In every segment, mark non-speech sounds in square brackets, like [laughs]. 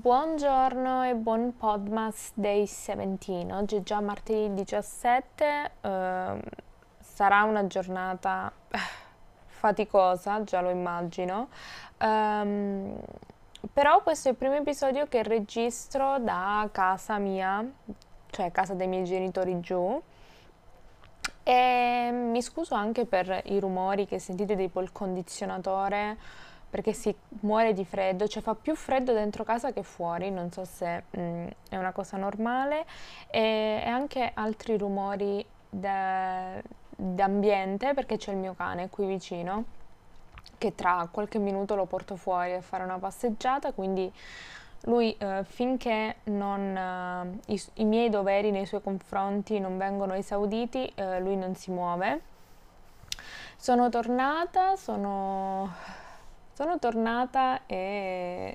Buongiorno e buon Podmas Day 17. Oggi è già martedì 17, eh, sarà una giornata eh, faticosa, già lo immagino. Um, però questo è il primo episodio che registro da casa mia, cioè casa dei miei genitori giù. E mi scuso anche per i rumori che sentite tipo il condizionatore perché si muore di freddo, cioè fa più freddo dentro casa che fuori, non so se mh, mm, è una cosa normale, e, e anche altri rumori d'ambiente, perché c'è il mio cane qui vicino, che tra qualche minuto lo porto fuori a fare una passeggiata, quindi lui eh, finché non, eh, i, i, miei doveri nei suoi confronti non vengono esauditi, eh, lui non si muove. Sono tornata, sono sono tornata e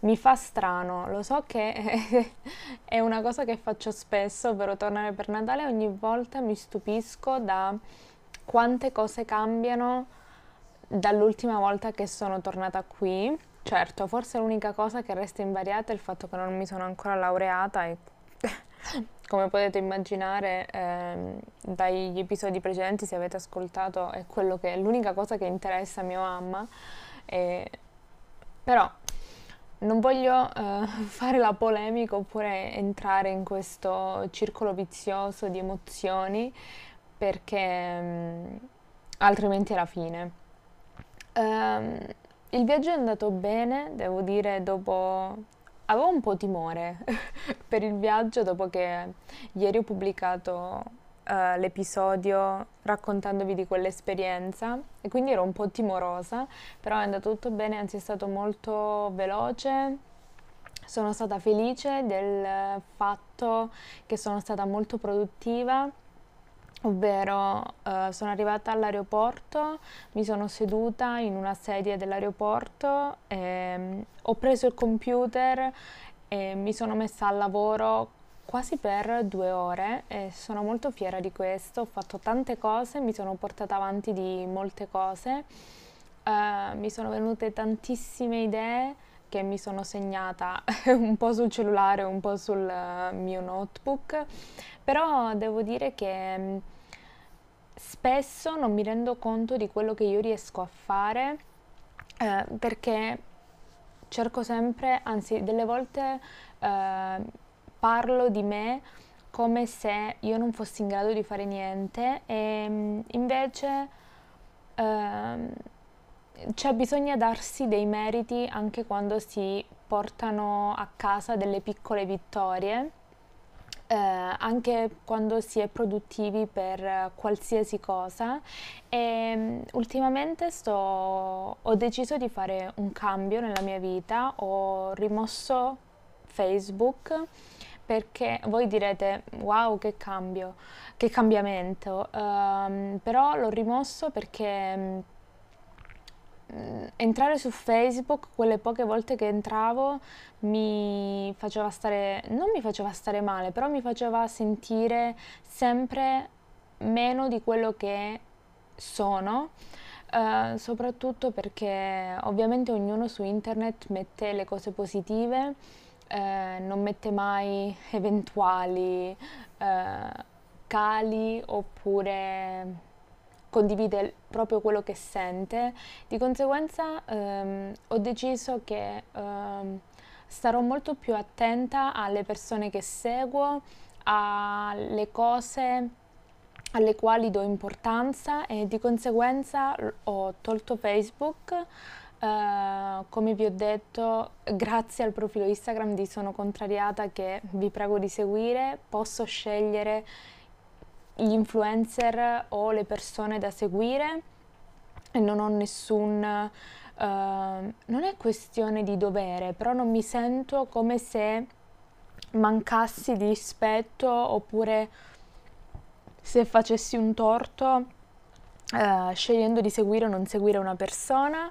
mi fa strano, lo so che [laughs] è una cosa che faccio spesso, ovvero tornare per Natale ogni volta mi stupisco da quante cose cambiano dall'ultima volta che sono tornata qui. Certo, forse l'unica cosa che resta invariata è il fatto che non mi sono ancora laureata e [laughs] come potete immaginare eh, dagli episodi precedenti se avete ascoltato è quello che è l'unica cosa che interessa a mia mamma e, però non voglio uh, [laughs] fare la polemica oppure entrare in questo circolo vizioso di emozioni perché um, altrimenti è la fine. Um, il viaggio è andato bene, devo dire, dopo... Avevo un po' timore [laughs] per il viaggio dopo che ieri ho pubblicato uh, l'episodio raccontandovi di quell'esperienza e quindi ero un po' timorosa, però è andato tutto bene, anzi è stato molto veloce. Sono stata felice del fatto che sono stata molto produttiva, ovvero uh, sono arrivata all'aeroporto, mi sono seduta in una sedia dell'aeroporto, e, um, ho preso il computer e mi sono messa al lavoro quasi per due ore e sono molto fiera di questo, ho fatto tante cose, mi sono portata avanti di molte cose, uh, mi sono venute tantissime idee che mi sono segnata [laughs] un po' sul cellulare, un po' sul uh, mio notebook, però devo dire che um, spesso non mi rendo conto di quello che io riesco a fare uh, perché cerco sempre, anzi delle volte parlo di me come se io non fossi in grado di fare niente e mm, invece eh, cioè bisogna darsi dei meriti anche quando si portano a casa delle piccole vittorie. Eh, anche quando si è produttivi per qualsiasi cosa e um, ultimamente sto, ho deciso di fare un cambio nella mia vita, ho rimosso Facebook perché voi direte wow che cambio, che cambiamento, um, però l'ho rimosso perché um, entrare su Facebook quelle poche volte che entravo mi faceva stare, non mi faceva stare male, però mi faceva sentire sempre meno di quello che sono. Uh, soprattutto perché ovviamente ognuno su internet mette le cose positive eh, non mette mai eventuali eh, cali oppure condivide proprio quello che sente. Di conseguenza ehm, ho deciso che ehm, starò molto più attenta alle persone che seguo, alle cose alle quali do importanza e di conseguenza ho tolto Facebook. Uh, come vi ho detto, grazie al profilo Instagram di Sono Contrariata che vi prego di seguire, posso scegliere gli influencer o le persone da seguire e non ho nessun... Uh, non è questione di dovere, però non mi sento come se mancassi di rispetto oppure se facessi un torto uh, scegliendo di seguire o non seguire una persona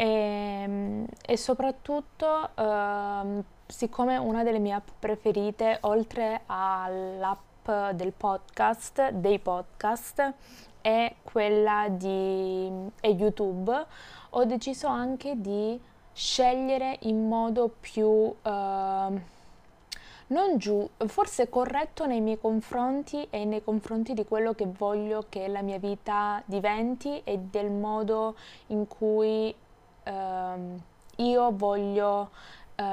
e, e soprattutto uh, siccome una delle mie app preferite oltre all'app del podcast, dei podcast, è quella di è YouTube, ho deciso anche di scegliere in modo più uh, non giù, forse corretto nei miei confronti e nei confronti di quello che voglio che la mia vita diventi e del modo in cui uh, io voglio, uh,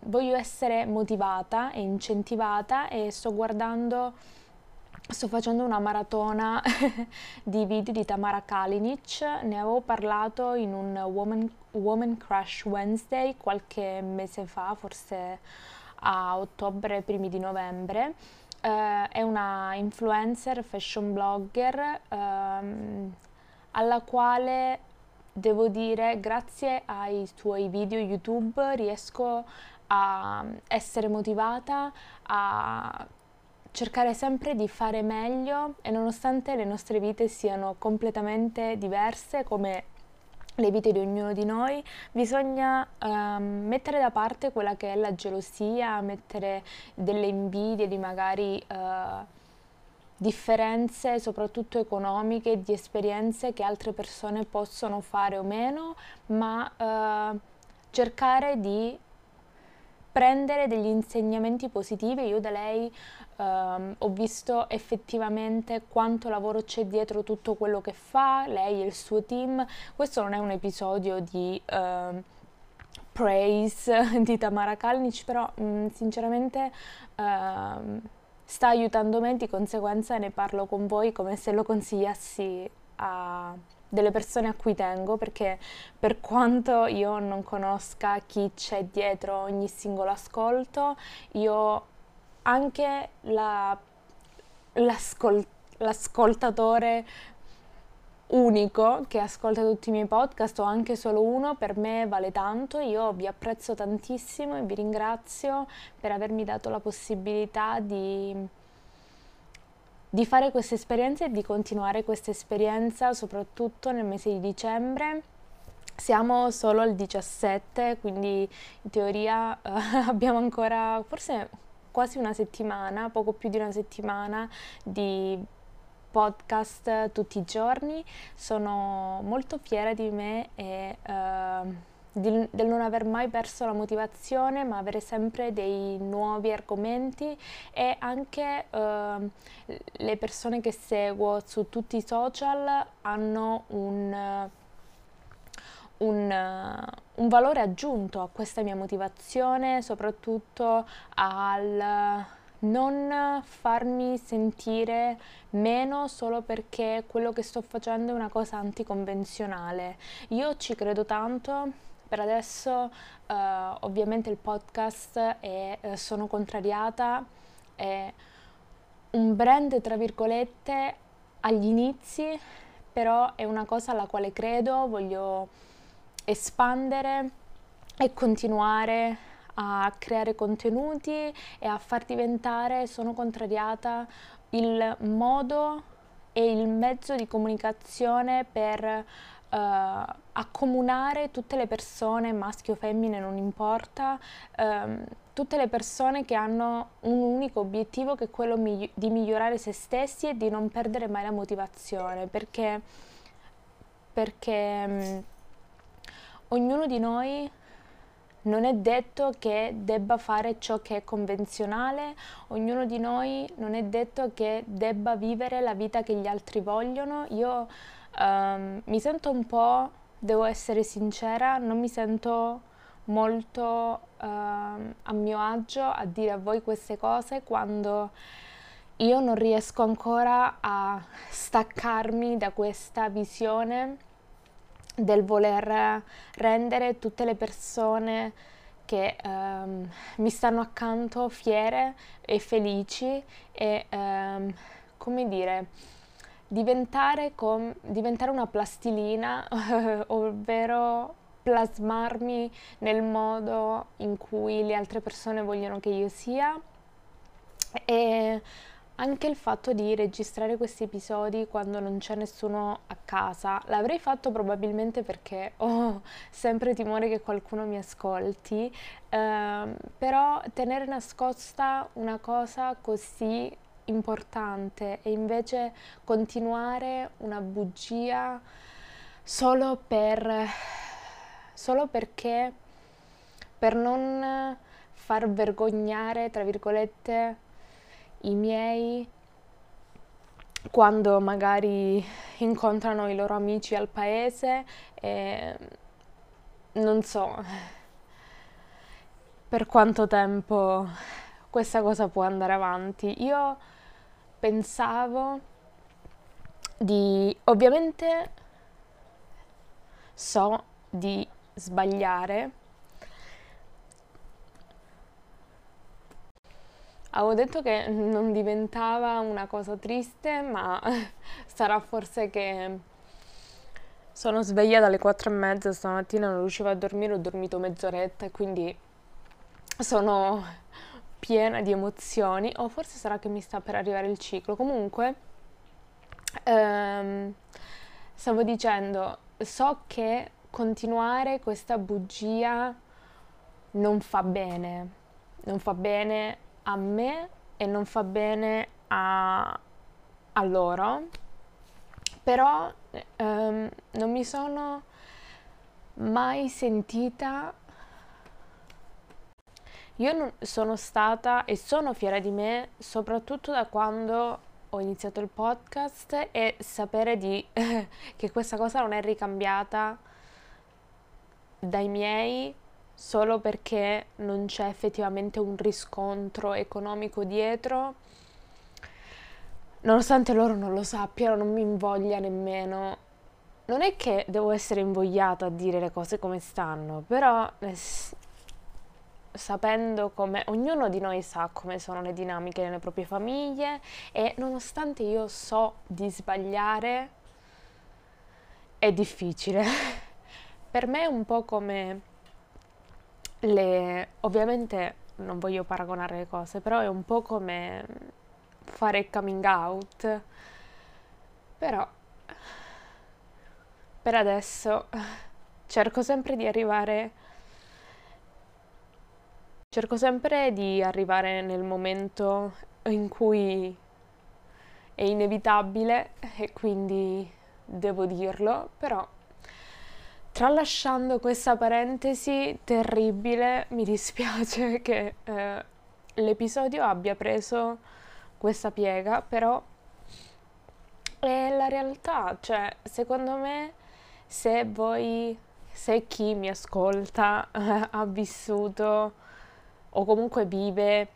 voglio essere motivata e incentivata e sto guardando Sto facendo una maratona [laughs] di video di Tamara Kalinic, ne avevo parlato in un Woman, Woman Crush Wednesday qualche mese fa, forse a ottobre, primi di novembre. Uh, è una influencer, fashion blogger, um, alla quale devo dire grazie ai suoi video YouTube riesco a essere motivata a cercare sempre di fare meglio e nonostante le nostre vite siano completamente diverse come le vite di ognuno di noi, bisogna um, mettere da parte quella che è la gelosia, mettere delle invidie di magari uh, differenze, soprattutto economiche, di esperienze che altre persone possono fare o meno, ma uh, cercare di prendere degli insegnamenti positivi. Io da lei um, ho visto effettivamente quanto lavoro c'è dietro tutto quello che fa, lei e il suo team. Questo non è un episodio di uh, praise [laughs] di Tamara Kalnic, però mh, sinceramente uh, sta aiutando me, di conseguenza ne parlo con voi come se lo consigliassi a delle persone a cui tengo perché per quanto io non conosca chi c'è dietro ogni singolo ascolto, io anche la, l'ascol- l'ascoltatore unico che ascolta tutti i miei podcast o anche solo uno per me vale tanto, io vi apprezzo tantissimo e vi ringrazio per avermi dato la possibilità di di fare questa esperienza e di continuare questa esperienza soprattutto nel mese di dicembre. Siamo solo al 17, quindi in teoria eh, [laughs] abbiamo ancora forse quasi una settimana, poco più di una settimana di podcast tutti i giorni. Sono molto fiera di me e eh, di, del non aver mai perso la motivazione, ma avere sempre dei nuovi argomenti e anche uh, le persone che seguo su tutti i social hanno un, un, un valore aggiunto a questa mia motivazione, soprattutto al non farmi sentire meno solo perché quello che sto facendo è una cosa anticonvenzionale. Io ci credo tanto per adesso uh, ovviamente il podcast è uh, Sono contrariata, è un brand tra virgolette agli inizi, però è una cosa alla quale credo, voglio espandere e continuare a creare contenuti e a far diventare Sono contrariata il modo e il mezzo di comunicazione per uh, accomunare tutte le persone, maschio o femmine, non importa, um, tutte le persone che hanno un unico obiettivo che è quello mi- di migliorare se stessi e di non perdere mai la motivazione, perché, perché um, ognuno di noi non è detto che debba fare ciò che è convenzionale, ognuno di noi non è detto che debba vivere la vita che gli altri vogliono. Io Um, mi sento un po', devo essere sincera, non mi sento molto uh, a mio agio a dire a voi queste cose quando io non riesco ancora a staccarmi da questa visione del voler rendere tutte le persone che um, mi stanno accanto fiere e felici e um, come dire diventare, com- diventare una plastilina [laughs] ovvero plasmarmi nel modo in cui le altre persone vogliono che io sia. E anche il fatto di registrare questi episodi quando non c'è nessuno a casa l'avrei fatto probabilmente perché ho sempre timore che qualcuno mi ascolti, eh, però tenere nascosta una cosa così importante e invece continuare una bugia solo per solo perché per non far vergognare, tra virgolette, i miei quando magari incontrano i loro amici al paese e non so per quanto tempo questa cosa può andare avanti. Io pensavo di ovviamente so di sbagliare Avevo detto che non diventava una cosa triste, ma [laughs] sarà forse che sono sveglia dalle quattro e mezza stamattina, non riuscivo a dormire, ho dormito mezz'oretta e quindi sono piena di emozioni, o forse sarà che mi sta per arrivare il ciclo. Comunque, ehm, stavo dicendo, so che continuare questa bugia non fa bene, non fa bene a me e non fa bene a, a loro, però ehm, non mi sono mai sentita... Io sono stata e sono fiera di me soprattutto da quando ho iniziato il podcast e sapere di, [laughs] che questa cosa non è ricambiata dai miei solo perché non c'è effettivamente un riscontro economico dietro, nonostante loro non lo sappiano, non mi invoglia nemmeno. Non è che devo essere invogliata a dire le cose come stanno, però eh, sapendo come ognuno di noi sa come sono le dinamiche nelle proprie famiglie e nonostante io so di sbagliare è difficile. [laughs] per me è un po' come le, ovviamente non voglio paragonare le cose, però è un po' come fare il coming out. Però per adesso cerco sempre di arrivare cerco sempre di arrivare nel momento in cui è inevitabile e quindi devo dirlo, però Tralasciando questa parentesi terribile, mi dispiace [laughs] che eh, l'episodio abbia preso questa piega, però è la realtà, cioè secondo me se voi, se chi mi ascolta eh, ha vissuto o comunque vive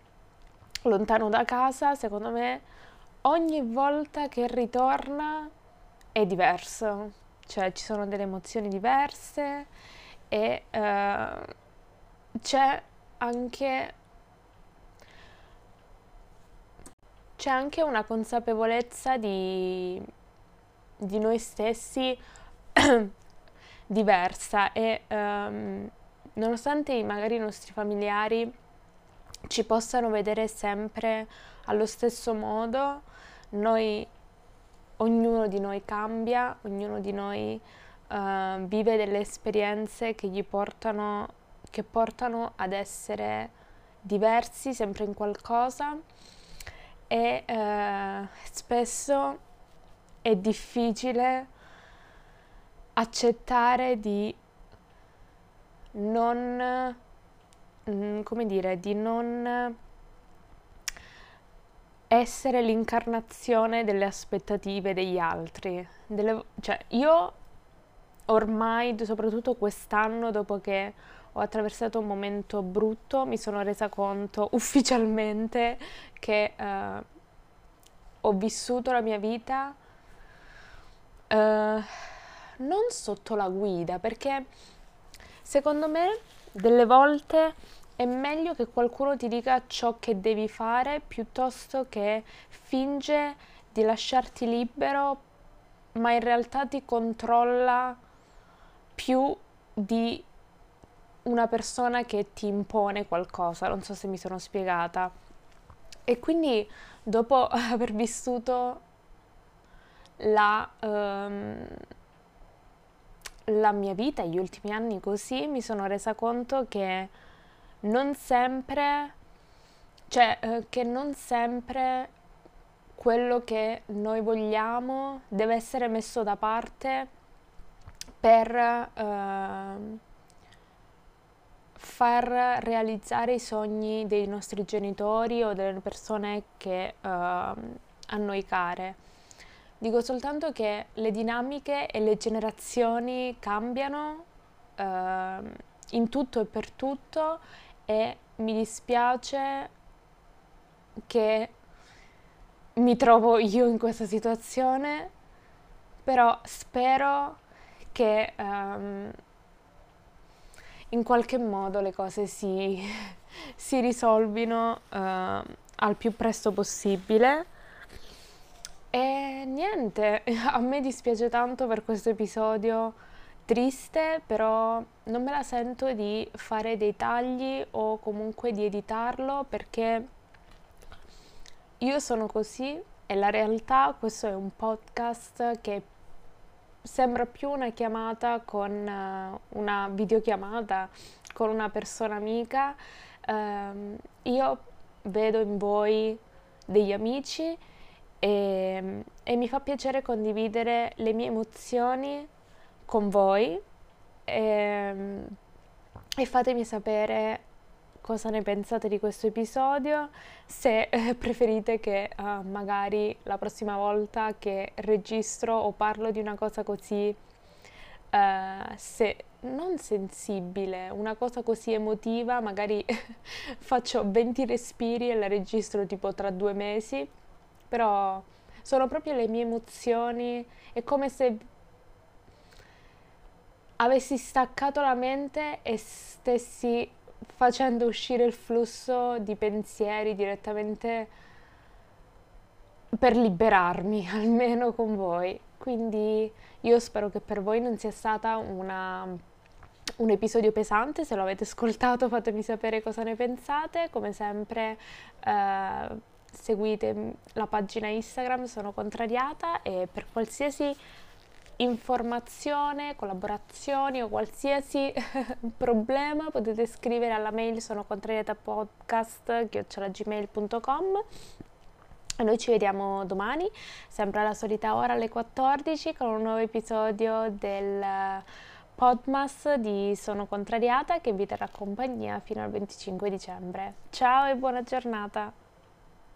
lontano da casa, secondo me ogni volta che ritorna è diverso cioè ci sono delle emozioni diverse e uh, c'è anche c'è anche una consapevolezza di, di noi stessi [clears throat] diversa e um, nonostante magari i nostri familiari ci possano vedere sempre allo stesso modo, noi ognuno di noi cambia, ognuno di noi uh, vive delle esperienze che gli portano, che portano ad essere diversi sempre in qualcosa e uh, spesso è difficile accettare di non, mm, come dire, di non essere l'incarnazione delle aspettative degli altri. Delle, cioè, io ormai, soprattutto quest'anno, dopo che ho attraversato un momento brutto, mi sono resa conto [laughs] ufficialmente che uh, ho vissuto la mia vita uh, non sotto la guida, perché secondo me delle volte è meglio che qualcuno ti dica ciò che devi fare piuttosto che finge di lasciarti libero, ma in realtà ti controlla più di una persona che ti impone qualcosa. Non so se mi sono spiegata. E quindi dopo [laughs] aver vissuto la, um, la mia vita, gli ultimi anni così, mi sono resa conto che non sempre, cioè eh, che non sempre quello che noi vogliamo deve essere messo da parte per eh, far realizzare i sogni dei nostri genitori o delle persone che eh, a noi care. Dico soltanto che le dinamiche e le generazioni cambiano eh, in tutto e per tutto e mi dispiace che mi trovo io in questa situazione, però spero che um, in qualche modo le cose si, [laughs] si risolvino uh, al più presto possibile. E niente, [laughs] a me dispiace tanto per questo episodio triste, però non me la sento di fare dei tagli o comunque di editarlo perché io sono così e la realtà, questo è un podcast che sembra più una chiamata con uh, una videochiamata con una persona amica. Uh, io vedo in voi degli amici e, e mi fa piacere condividere le mie emozioni con voi e, e fatemi sapere cosa ne pensate di questo episodio, se eh, preferite che uh, magari la prossima volta che registro o parlo di una cosa così, uh, se non sensibile, una cosa così emotiva, magari [laughs] faccio 20 respiri e la registro tipo tra due mesi, però sono proprio le mie emozioni, è come se avessi staccato la mente e stessi facendo uscire il flusso di pensieri direttamente per liberarmi, [laughs] almeno con voi. Quindi io spero che per voi non sia stata una, un episodio pesante, se lo avete ascoltato fatemi sapere cosa ne pensate, come sempre eh, seguite la pagina Instagram, sono contrariata e per qualsiasi informazione, collaborazioni o qualsiasi [laughs] problema potete scrivere alla mail sono contrariatapodcast.gmail.com e noi ci vediamo domani, sempre alla solita ora alle 14 con un nuovo episodio del Podmas di Sono Contrariata che vi terrà compagnia fino al 25 dicembre. Ciao e buona giornata!